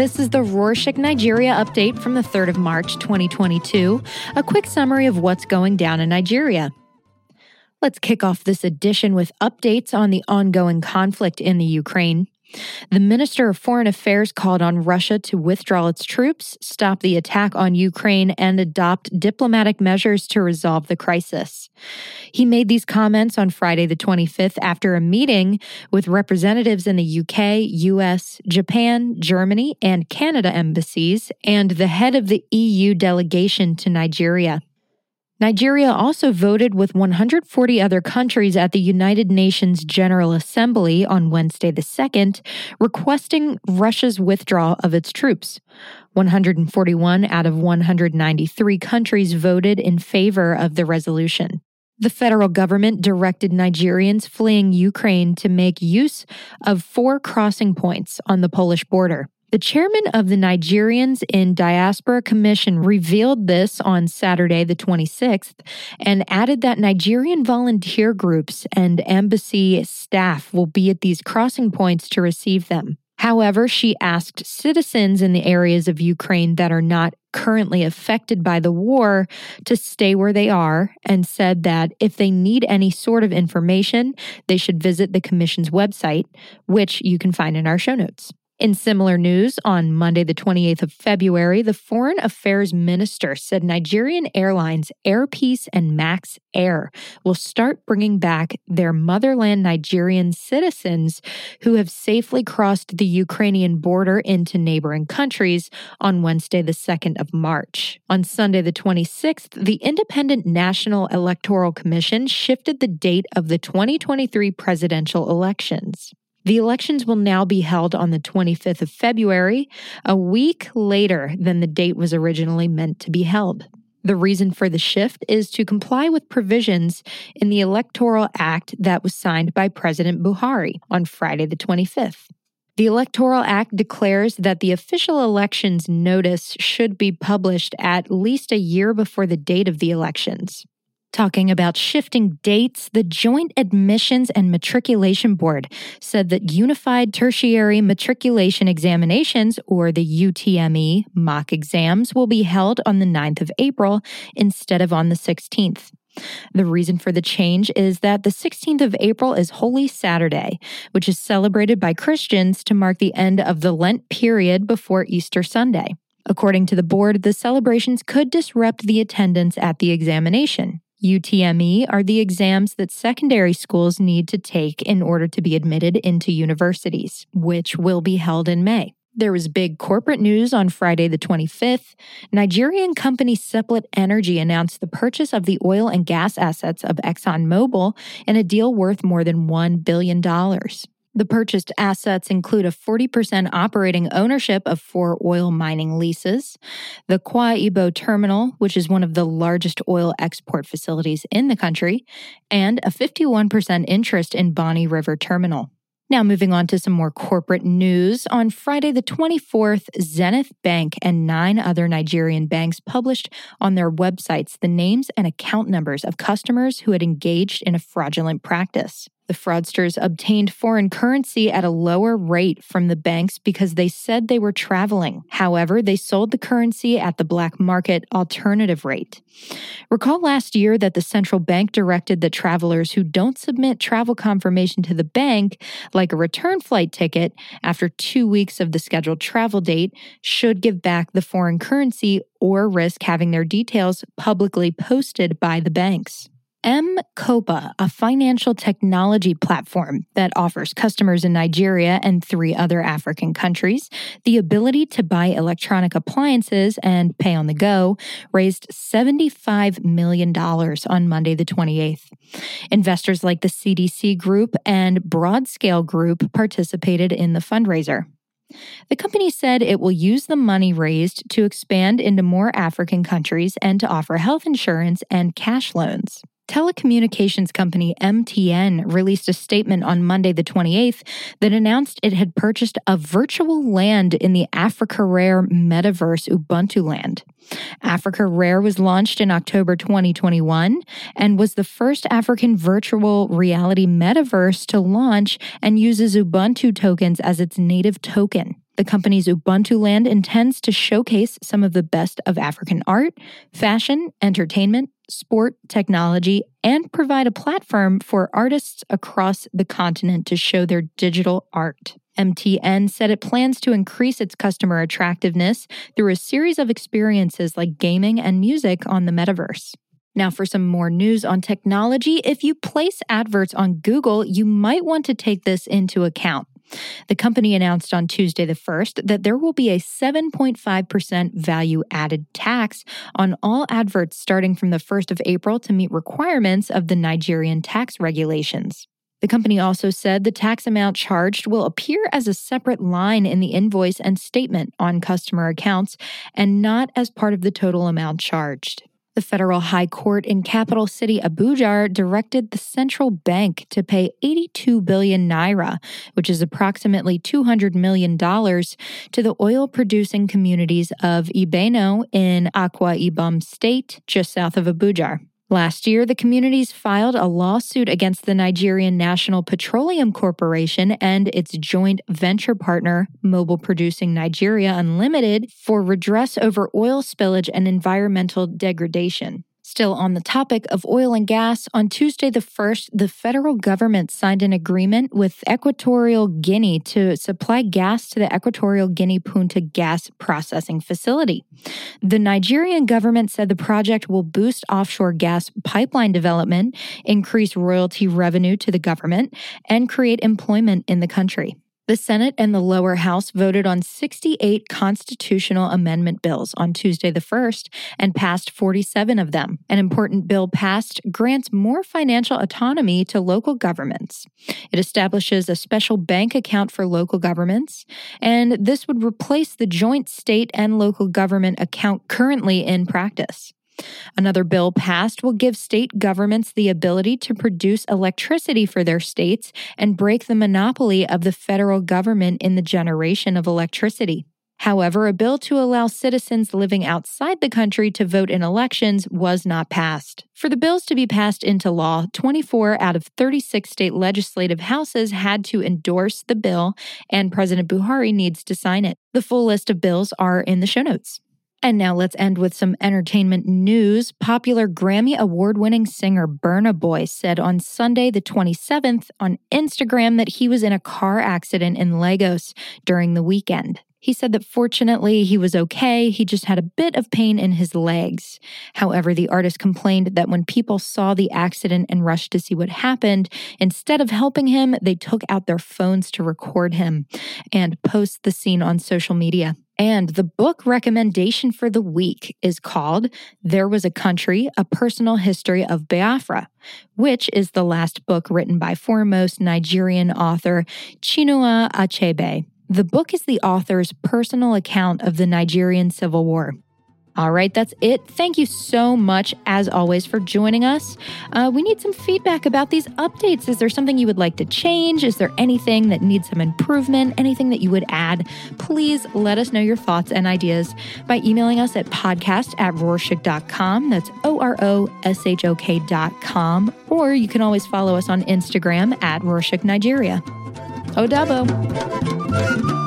This is the Rorshok Nigeria update from the 3rd of March 2022, a quick summary of what's going down in Nigeria. Let's kick off this edition with updates on the ongoing conflict in the Ukraine. The Minister of Foreign Affairs called on Russia to withdraw its troops, stop the attack on Ukraine, and adopt diplomatic measures to resolve the crisis. He made these comments on Friday, the 25th, after a meeting with representatives in the UK, US, Japan, Germany, and Canada embassies, and the head of the EU delegation to Nigeria. Nigeria also voted with 140 other countries at the United Nations General Assembly on Wednesday the 2nd, requesting Russia's withdrawal of its troops. 141 out of 193 countries voted in favor of the resolution. The federal government directed Nigerians fleeing Ukraine to make use of four crossing points on the Polish border. The chairman of the Nigerians in Diaspora Commission revealed this on Saturday, the 26th, and added that Nigerian volunteer groups and embassy staff will be at these crossing points to receive them. However, she asked citizens in the areas of Ukraine that are not currently affected by the war to stay where they are and said that if they need any sort of information, they should visit the Commission's website, which you can find in our show notes. In similar news, on Monday, the 28th of February, the Foreign Affairs Minister said Nigerian airlines Air Peace and Max Air will start bringing back their motherland Nigerian citizens who have safely crossed the Ukrainian border into neighboring countries on Wednesday, the 2nd of March. On Sunday, the 26th, the Independent National Electoral Commission shifted the date of the 2023 presidential elections. The elections will now be held on the 25th of February, a week later than the date was originally meant to be held. The reason for the shift is to comply with provisions in the Electoral Act that was signed by President Buhari on Friday, the 25th. The Electoral Act declares that the official elections notice should be published at least a year before the date of the elections. Talking about shifting dates, the Joint Admissions and Matriculation Board said that Unified Tertiary Matriculation Examinations, or the UTME mock exams, will be held on the 9th of April instead of on the 16th. The reason for the change is that the 16th of April is Holy Saturday, which is celebrated by Christians to mark the end of the Lent period before Easter Sunday. According to the board, the celebrations could disrupt the attendance at the examination. UTME are the exams that secondary schools need to take in order to be admitted into universities, which will be held in May. There was big corporate news on Friday, the 25th. Nigerian company Seplat Energy announced the purchase of the oil and gas assets of ExxonMobil in a deal worth more than $1 billion. The purchased assets include a 40% operating ownership of four oil mining leases, the Akwa Ibom terminal, which is one of the largest oil export facilities in the country, and a 51% interest in Bonny River Terminal. Now, moving on to some more corporate news. On Friday, the 24th, Zenith Bank and nine other Nigerian banks published on their websites the names and account numbers of customers who had engaged in a fraudulent practice. The fraudsters obtained foreign currency at a lower rate from the banks because they said they were traveling. However, they sold the currency at the black market alternative rate. Recall last year that the central bank directed that travelers who don't submit travel confirmation to the bank, like a return flight ticket, after two weeks of the scheduled travel date, should give back the foreign currency or risk having their details publicly posted by the banks. M Kopa, a financial technology platform that offers customers in Nigeria and three other African countries the ability to buy electronic appliances and pay on the go, raised $75 million on Monday, the 28th. Investors like the CDC Group and Broadscale Group participated in the fundraiser. The company said it will use the money raised to expand into more African countries and to offer health insurance and cash loans. Telecommunications company MTN released a statement on Monday, the 28th, that announced it had purchased a virtual land in the Africarare metaverse Ubuntu Land. Africarare was launched in October 2021 and was the first African virtual reality metaverse to launch and uses Ubuntu tokens as its native token. The company's Ubuntuland intends to showcase some of the best of African art, fashion, entertainment, sport, technology, and provide a platform for artists across the continent to show their digital art. MTN said it plans to increase its customer attractiveness through a series of experiences like gaming and music on the metaverse. Now, for some more news on technology, if you place adverts on Google, you might want to take this into account. The company announced on Tuesday the 1st that there will be a 7.5% value added tax on all adverts starting from the 1st of April to meet requirements of the Nigerian tax regulations. The company also said the tax amount charged will appear as a separate line in the invoice and statement on customer accounts and not as part of the total amount charged. The federal high court in capital city Abuja directed the central bank to pay 82 billion naira, which is approximately $200 million, to the oil producing communities of Ibeno in Akwa Ibom State, just south of Abuja. Last year, the communities filed a lawsuit against the Nigerian National Petroleum Corporation and its joint venture partner, Mobil Producing Nigeria Unlimited, for redress over oil spillage and environmental degradation. Still on the topic of oil and gas, on Tuesday the 1st, the federal government signed an agreement with Equatorial Guinea to supply gas to the Equatorial Guinea Punta gas processing facility. The Nigerian government said the project will boost offshore gas pipeline development, increase royalty revenue to the government, and create employment in the country. The Senate and the lower house voted on 68 constitutional amendment bills on Tuesday the 1st and passed 47 of them. An important bill passed grants more financial autonomy to local governments. It establishes a special bank account for local governments, and this would replace the joint state and local government account currently in practice. Another bill passed will give state governments the ability to produce electricity for their states and break the monopoly of the federal government in the generation of electricity. However, a bill to allow citizens living outside the country to vote in elections was not passed. For the bills to be passed into law, 24 out of 36 state legislative houses had to endorse the bill, and President Buhari needs to sign it. The full list of bills are in the show notes. And now let's end with some entertainment news. Popular Grammy award winning singer Burna Boy said on Sunday, the 27th, on Instagram that he was in a car accident in Lagos during the weekend. He said that fortunately he was okay, he just had a bit of pain in his legs. However, the artist complained that when people saw the accident and rushed to see what happened, instead of helping him, they took out their phones to record him and post the scene on social media. And the book recommendation for the week is called There Was a Country, A Personal History of Biafra, which is the last book written by foremost Nigerian author Chinua Achebe. The book is the author's personal account of the Nigerian Civil War. All right, that's it. Thank you so much, as always, for joining us. Uh, we need some feedback about these updates. Is there something you would like to change? Is there anything that needs some improvement? Anything that you would add? Please let us know your thoughts and ideas by emailing us at podcast at rorshok.com. That's O R O S H O K.com. Or you can always follow us on Instagram at Rorshok Nigeria. Odabo. Thank you.